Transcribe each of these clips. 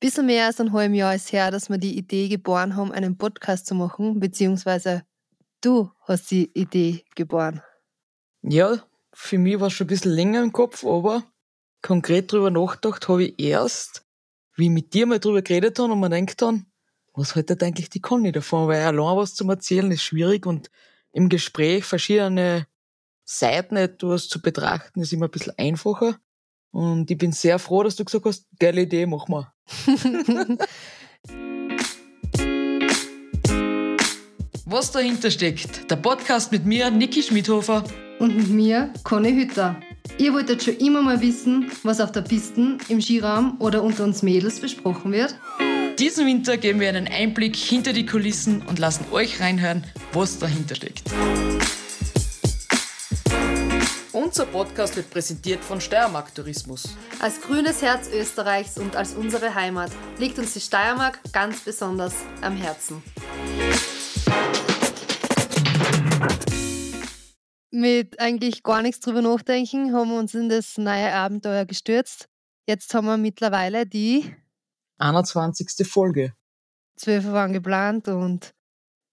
bisschen mehr als ein halbes Jahr ist her, dass wir die Idee geboren haben, einen Podcast zu machen, beziehungsweise du hast die Idee geboren. Ja, für mich war es schon ein bisschen länger im Kopf, aber konkret drüber nachgedacht habe ich erst, wie ich mit dir mal drüber geredet habe und man denkt dann, was haltet eigentlich die Conny davon? Weil allein was zu erzählen ist schwierig und im Gespräch verschiedene Seiten etwas zu betrachten ist immer ein bisschen einfacher. Und ich bin sehr froh, dass du gesagt hast, geile Idee, mach mal. Was dahinter steckt, der Podcast mit mir, Niki Schmidhofer. Und mit mir, Conny Hütter. Ihr wolltet schon immer mal wissen, was auf der Piste, im Skiraum oder unter uns Mädels besprochen wird? Diesen Winter geben wir einen Einblick hinter die Kulissen und lassen euch reinhören, was dahinter steckt. Unser Podcast wird präsentiert von Steiermark Tourismus. Als grünes Herz Österreichs und als unsere Heimat liegt uns die Steiermark ganz besonders am Herzen. Mit eigentlich gar nichts drüber nachdenken haben wir uns in das neue Abenteuer gestürzt. Jetzt haben wir mittlerweile die 21. Folge. Zwölf waren geplant und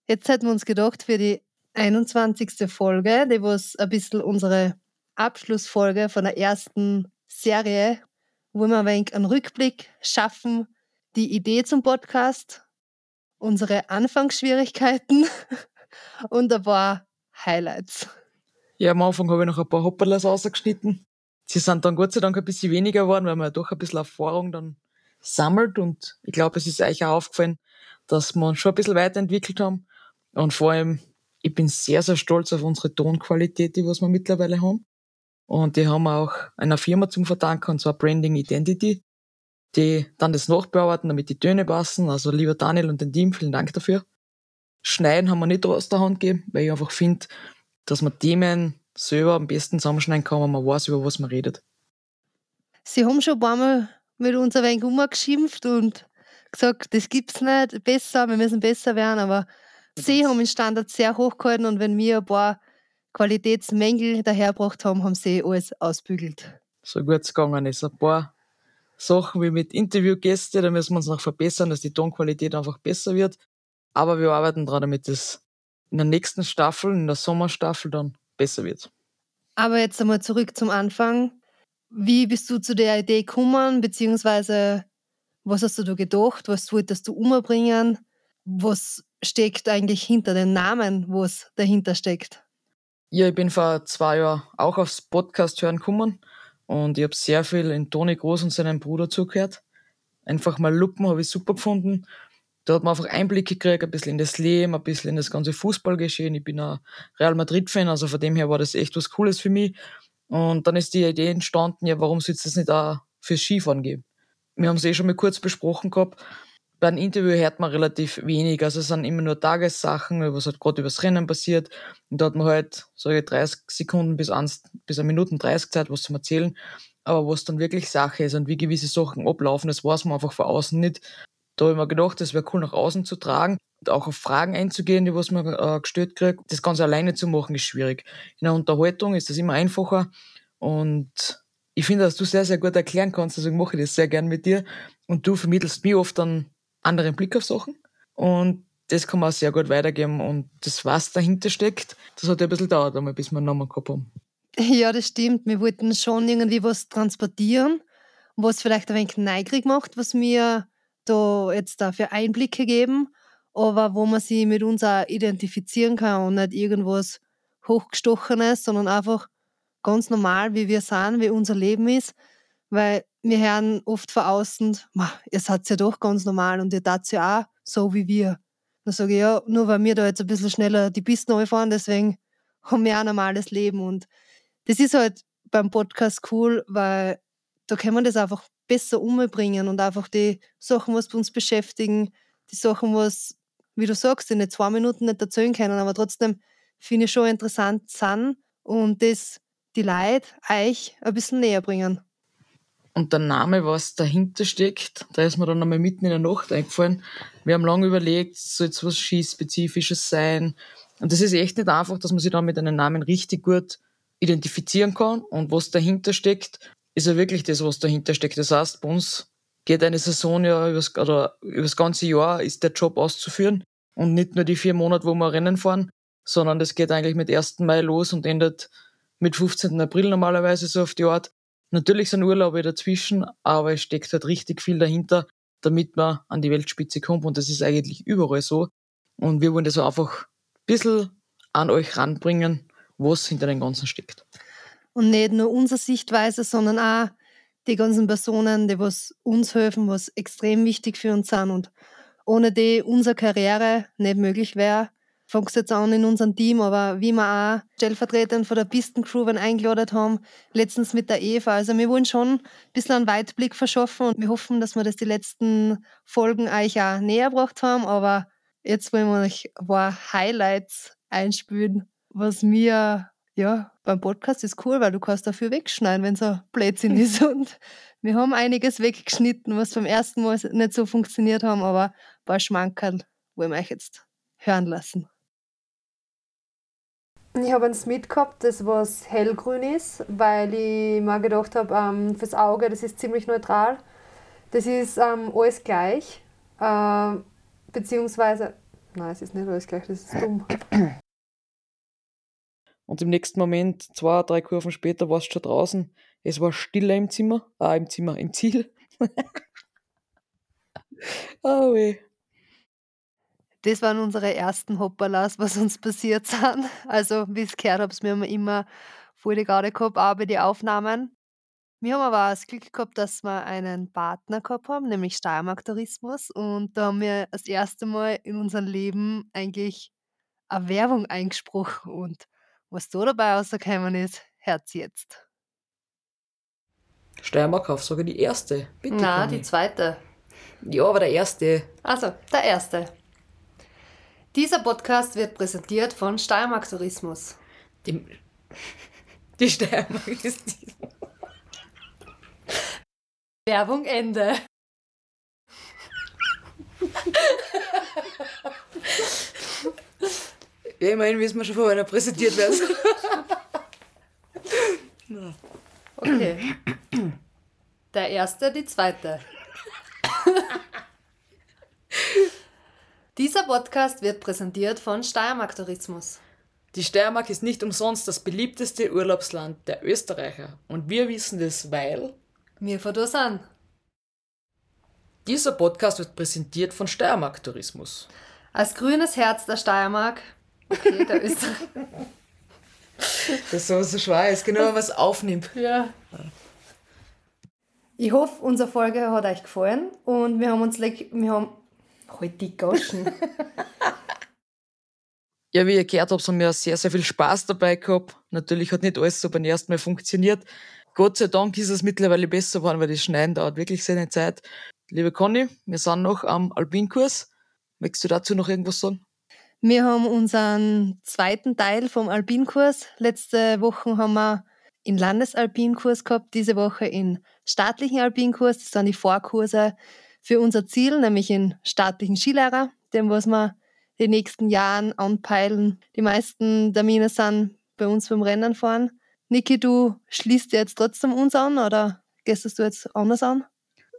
jetzt hätten wir uns gedacht, für die 21. Folge, die was ein bisschen unsere Abschlussfolge von der ersten Serie, wo wir ein wenig einen Rückblick schaffen, die Idee zum Podcast, unsere Anfangsschwierigkeiten und ein paar Highlights. Ja, am Anfang habe ich noch ein paar Hopperlas rausgeschnitten. Sie sind dann Gott sei Dank ein bisschen weniger geworden, weil man ja doch ein bisschen Erfahrung dann sammelt und ich glaube, es ist euch auch aufgefallen, dass wir uns schon ein bisschen weiterentwickelt haben und vor allem, ich bin sehr, sehr stolz auf unsere Tonqualität, die was wir mittlerweile haben. Und die haben wir auch einer Firma zum Verdanken, und zwar Branding Identity, die dann das nachbearbeiten, damit die Töne passen. Also lieber Daniel und den Team, vielen Dank dafür. Schneiden haben wir nicht aus der Hand gegeben, weil ich einfach finde, dass man Themen selber am besten zusammenschneiden kann, wenn man weiß, über was man redet. Sie haben schon ein paar Mal mit uns ein wenig umgeschimpft und gesagt, das gibt's nicht, besser, wir müssen besser werden, aber sie haben den Standard sehr hoch gehalten und wenn wir ein paar Qualitätsmängel dahergebracht haben, haben sie alles ausbügelt. So gut es gegangen ist. Ein paar Sachen wie mit Interviewgästen, da müssen wir uns noch verbessern, dass die Tonqualität einfach besser wird. Aber wir arbeiten daran, damit es in der nächsten Staffel, in der Sommerstaffel dann besser wird. Aber jetzt einmal zurück zum Anfang. Wie bist du zu der Idee gekommen, beziehungsweise was hast du da gedacht, was wolltest du umbringen? Was steckt eigentlich hinter den Namen, was dahinter steckt? Ja, ich bin vor zwei Jahren auch aufs Podcast hören gekommen und ich habe sehr viel in Toni Groß und seinem Bruder zugehört. Einfach mal Luppen habe ich super gefunden. Da hat man einfach Einblicke gekriegt, ein bisschen in das Leben, ein bisschen in das ganze Fußballgeschehen. Ich bin ein Real Madrid-Fan, also von dem her war das echt was Cooles für mich. Und dann ist die Idee entstanden, ja, warum soll es das nicht auch fürs Skifahren geben? Wir haben es eh schon mal kurz besprochen gehabt. Bei einem Interview hört man relativ wenig. Also es sind immer nur Tagessachen, was halt gerade übers Rennen passiert. Und da hat man halt, ich, 30 Sekunden bis, eins, bis eine Minute 30 Zeit, was zum Erzählen. Aber was dann wirklich Sache ist und wie gewisse Sachen ablaufen, das weiß man einfach von außen nicht. Da habe ich mir gedacht, das wäre cool nach außen zu tragen und auch auf Fragen einzugehen, die was man äh, gestellt kriegt. Das Ganze alleine zu machen ist schwierig. In einer Unterhaltung ist das immer einfacher und ich finde, dass du sehr, sehr gut erklären kannst, deswegen mache ich das sehr gern mit dir und du vermittelst mir oft einen anderen Blick auf Sachen und das kann man auch sehr gut weitergeben und das, was dahinter steckt, das hat ja ein bisschen gedauert, einmal, bis wir einen Namen gehabt haben. Ja, das stimmt. Wir wollten schon irgendwie was transportieren, was vielleicht ein wenig neugierig macht, was wir da jetzt dafür Einblicke geben, aber wo man sich mit uns auch identifizieren kann und nicht irgendwas Hochgestochenes, sondern einfach ganz normal, wie wir sind, wie unser Leben ist, weil wir hören oft von außen, ihr seid ja doch ganz normal und ihr tat ja auch so wie wir. Dann sage ich, ja, nur weil wir da jetzt ein bisschen schneller die Pisten fahren, deswegen haben wir auch ein normales Leben und das ist halt beim Podcast cool, weil da kann man das einfach besser umbringen und einfach die Sachen, was uns beschäftigen, die Sachen, was, wie du sagst, in den zwei Minuten nicht erzählen können, aber trotzdem finde ich schon interessant sind und das die Leute euch ein bisschen näher bringen. Und der Name, was dahinter steckt, da ist mir dann einmal mitten in der Nacht eingefallen. Wir haben lange überlegt, soll es was Skispezifisches sein? Und das ist echt nicht einfach, dass man sich dann mit einem Namen richtig gut identifizieren kann und was dahinter steckt, ist ja wirklich das, was dahinter steckt. Das heißt, bei uns geht eine Saison ja übers, oder übers ganze Jahr ist der Job auszuführen und nicht nur die vier Monate, wo wir Rennen fahren, sondern das geht eigentlich mit 1. Mai los und endet mit 15. April normalerweise so auf die Art. Natürlich sind Urlaube dazwischen, aber es steckt halt richtig viel dahinter, damit man an die Weltspitze kommt und das ist eigentlich überall so. Und wir wollen das einfach ein bisschen an euch ranbringen, was hinter dem Ganzen steckt. Und nicht nur unsere Sichtweise, sondern auch die ganzen Personen, die was uns helfen, was extrem wichtig für uns sind und ohne die unsere Karriere nicht möglich wäre. Fängt jetzt an in unserem Team, aber wie wir auch stellvertretend von der Pistencrew eingeladen haben, letztens mit der Eva. Also wir wollen schon ein bisschen einen Weitblick verschaffen und wir hoffen, dass wir das die letzten Folgen euch auch näher gebracht haben. Aber jetzt wollen wir euch ein paar Highlights einspülen, was mir ja, beim Podcast ist cool, weil du kannst dafür wegschneiden, wenn so Blödsinn ist. Und wir haben einiges weggeschnitten, was beim ersten Mal nicht so funktioniert haben, aber ein paar Schmankerl wollen wir euch jetzt hören lassen. Ich habe eins mitgehabt, das was hellgrün ist, weil ich mir gedacht habe, ähm, fürs Auge, das ist ziemlich neutral. Das ist ähm, alles gleich, äh, beziehungsweise, nein, es ist nicht alles gleich, das ist dumm. Und im nächsten Moment, zwei, drei Kurven später, warst du schon draußen. Es war stiller im Zimmer, ah, im Zimmer, im Ziel. oh weh. Das waren unsere ersten Hoppalas, was uns passiert sind. Also, wie ich es gehört habe, wir haben immer voll die Garde gehabt, auch bei den Aufnahmen. Wir haben aber auch das Glück gehabt, dass wir einen Partner gehabt haben, nämlich Steiermark Tourismus. Und da haben wir das erste Mal in unserem Leben eigentlich eine Werbung eingesprochen. Und was da dabei rausgekommen ist, hört's jetzt. Steiermark auf, sogar die erste. Bitte, Na, die zweite. Ja, aber der erste. Also, der erste. Dieser Podcast wird präsentiert von Steiermark Tourismus. Die, die Steiermark ist die. Werbung Ende. Ja, immerhin wissen wir schon, von einer präsentiert wird. okay. Der erste, die zweite. Dieser Podcast wird präsentiert von Steiermark Tourismus. Die Steiermark ist nicht umsonst das beliebteste Urlaubsland der Österreicher. Und wir wissen das, weil wir von da sind. Dieser Podcast wird präsentiert von Steiermark Tourismus. Als grünes Herz der Steiermark Okay, da ist Das ist so, so schwer ist, genau, was aufnimmt. Ja. Ich hoffe, unsere Folge hat euch gefallen und wir haben uns, wir haben, halt die Goschen. ja, wie ihr gehört habt, haben wir sehr, sehr viel Spaß dabei gehabt. Natürlich hat nicht alles so beim ersten Mal funktioniert. Gott sei Dank ist es mittlerweile besser geworden, weil das Schneiden dauert wirklich seine Zeit. Liebe Conny, wir sind noch am Alpinkurs. Möchtest du dazu noch irgendwas sagen? Wir haben unseren zweiten Teil vom Alpinkurs. Letzte Woche haben wir in Landesalpinkurs gehabt, diese Woche in staatlichen Alpinkurs. Das sind die Vorkurse für unser Ziel, nämlich in staatlichen Skilehrer, dem was wir die nächsten Jahren anpeilen. Die meisten Termine sind bei uns beim Rennen fahren. Niki, du schließt jetzt trotzdem uns an oder gehst du jetzt anders an?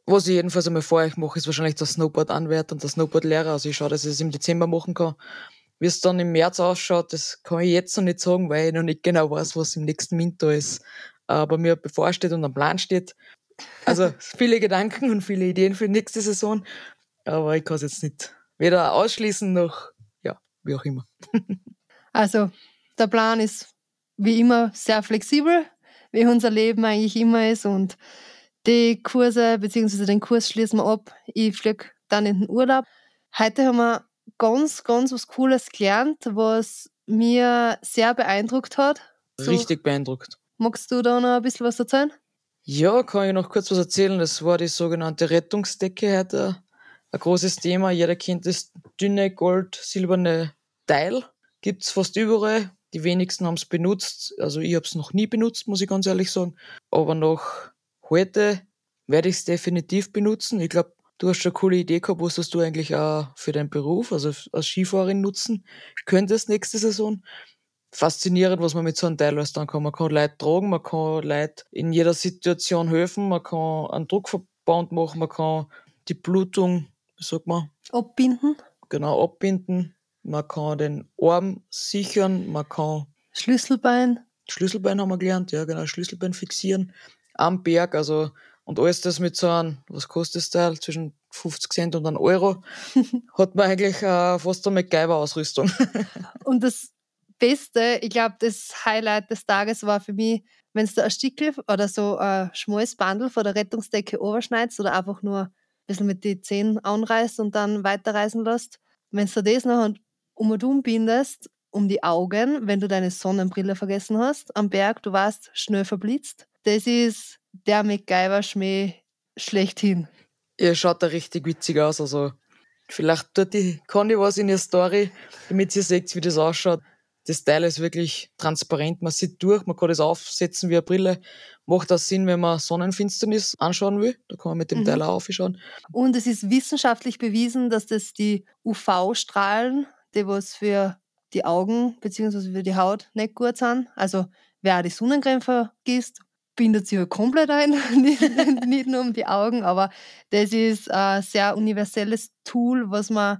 Was ich jedenfalls einmal vor euch mache, ist wahrscheinlich der Snowboard-Anwärter und der Snowboard-Lehrer. Also ich schaue, dass ich es im Dezember machen kann. Wie es dann im März ausschaut, das kann ich jetzt noch nicht sagen, weil ich noch nicht genau weiß, was im nächsten Winter ist. Aber mir bevorsteht und am Plan steht. Also viele Gedanken und viele Ideen für die nächste Saison. Aber ich kann es jetzt nicht weder ausschließen noch, ja, wie auch immer. Also der Plan ist wie immer sehr flexibel, wie unser Leben eigentlich immer ist und die Kurse bzw. den Kurs schließen wir ab. Ich fliege dann in den Urlaub. Heute haben wir ganz, ganz was Cooles gelernt, was mir sehr beeindruckt hat. So, Richtig beeindruckt. Magst du da noch ein bisschen was erzählen? Ja, kann ich noch kurz was erzählen. Das war die sogenannte Rettungsdecke heute. Ein großes Thema. Jeder kennt das dünne gold-silberne Teil. Gibt es fast überall. Die wenigsten haben es benutzt. Also ich habe es noch nie benutzt, muss ich ganz ehrlich sagen. Aber noch Heute werde ich es definitiv benutzen. Ich glaube, du hast eine coole Idee gehabt, was du eigentlich auch für deinen Beruf, also als Skifahrerin nutzen könntest nächste Saison. Faszinierend, was man mit so einem Teil alles dann kann. Man kann Leute tragen, man kann Leute in jeder Situation helfen, man kann einen Druck Laufband machen, man kann die Blutung, wie sagt man? Abbinden. Genau, abbinden. Man kann den Arm sichern, man kann Schlüsselbein. Schlüsselbein haben wir gelernt, ja genau, Schlüsselbein fixieren am Berg, also und alles das mit so einem, was kostet das Teil, zwischen 50 Cent und einem Euro, hat man eigentlich äh, fast eine MacGyver-Ausrüstung. und das Beste, ich glaube, das Highlight des Tages war für mich, wenn du ein Stickel oder so ein schmales Bandel von der Rettungsdecke überschneidest oder einfach nur ein bisschen mit den Zähnen anreißt und dann weiterreisen lässt. Wenn du das noch um und um bindest, um die Augen, wenn du deine Sonnenbrille vergessen hast, am Berg, du warst schnell verblitzt. Das ist der MacGyver-Schmäh schlechthin. Ihr schaut da richtig witzig aus. Also, vielleicht tut die Conny was in ihr Story, damit ihr seht, wie das ausschaut. Das Teil ist wirklich transparent. Man sieht durch, man kann das aufsetzen wie eine Brille. Macht auch Sinn, wenn man Sonnenfinsternis anschauen will. Da kann man mit dem mhm. Teil auch aufschauen. Und es ist wissenschaftlich bewiesen, dass das die UV-Strahlen, die was für die Augen bzw. für die Haut nicht gut sind. Also wer die Sonnencreme vergisst, bindet sich halt komplett ein, nicht, nur um die Augen, aber das ist ein sehr universelles Tool, was man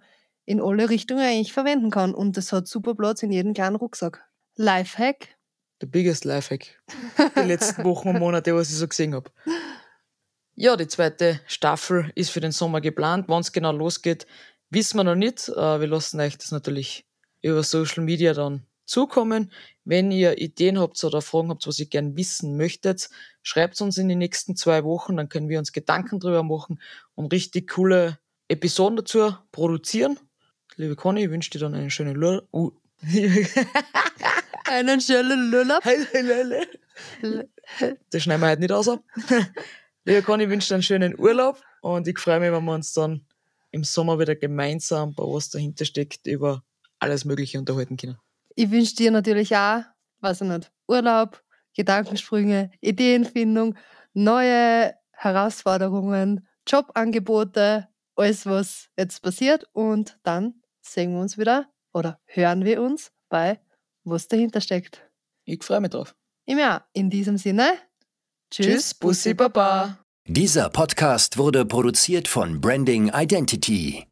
in alle Richtungen eigentlich verwenden kann und das hat super Platz in jedem kleinen Rucksack. Lifehack. Der biggest Lifehack. Die letzten Wochen und Monate, was ich so gesehen habe. Ja, die zweite Staffel ist für den Sommer geplant. Wann es genau losgeht, wissen wir noch nicht. Äh, wir lassen euch das natürlich über Social Media dann zukommen. Wenn ihr Ideen habt oder Fragen habt, was ihr gern wissen möchtet, schreibt uns in die nächsten zwei Wochen, dann können wir uns Gedanken drüber machen und richtig coole Episoden dazu produzieren. Liebe Conny, ich wünsche dir dann einen schönen Lurlaub. Uh. einen schönen Lurlaub. das schneiden wir heute nicht aus. Liebe Conny, ich wünsche dir einen schönen Urlaub und ich freue mich, wenn wir uns dann im Sommer wieder gemeinsam bei was dahinter steckt über alles Mögliche unterhalten können. Ich wünsche dir natürlich auch, weiß ich nicht, Urlaub, Gedankensprünge, Ideenfindung, neue Herausforderungen, Jobangebote, alles, was jetzt passiert. Und dann sehen wir uns wieder oder hören wir uns bei Was dahinter steckt. Ich freue mich drauf. Ja, in diesem Sinne. Tschüss, Tschüss Bussi Baba. Dieser Podcast wurde produziert von Branding Identity.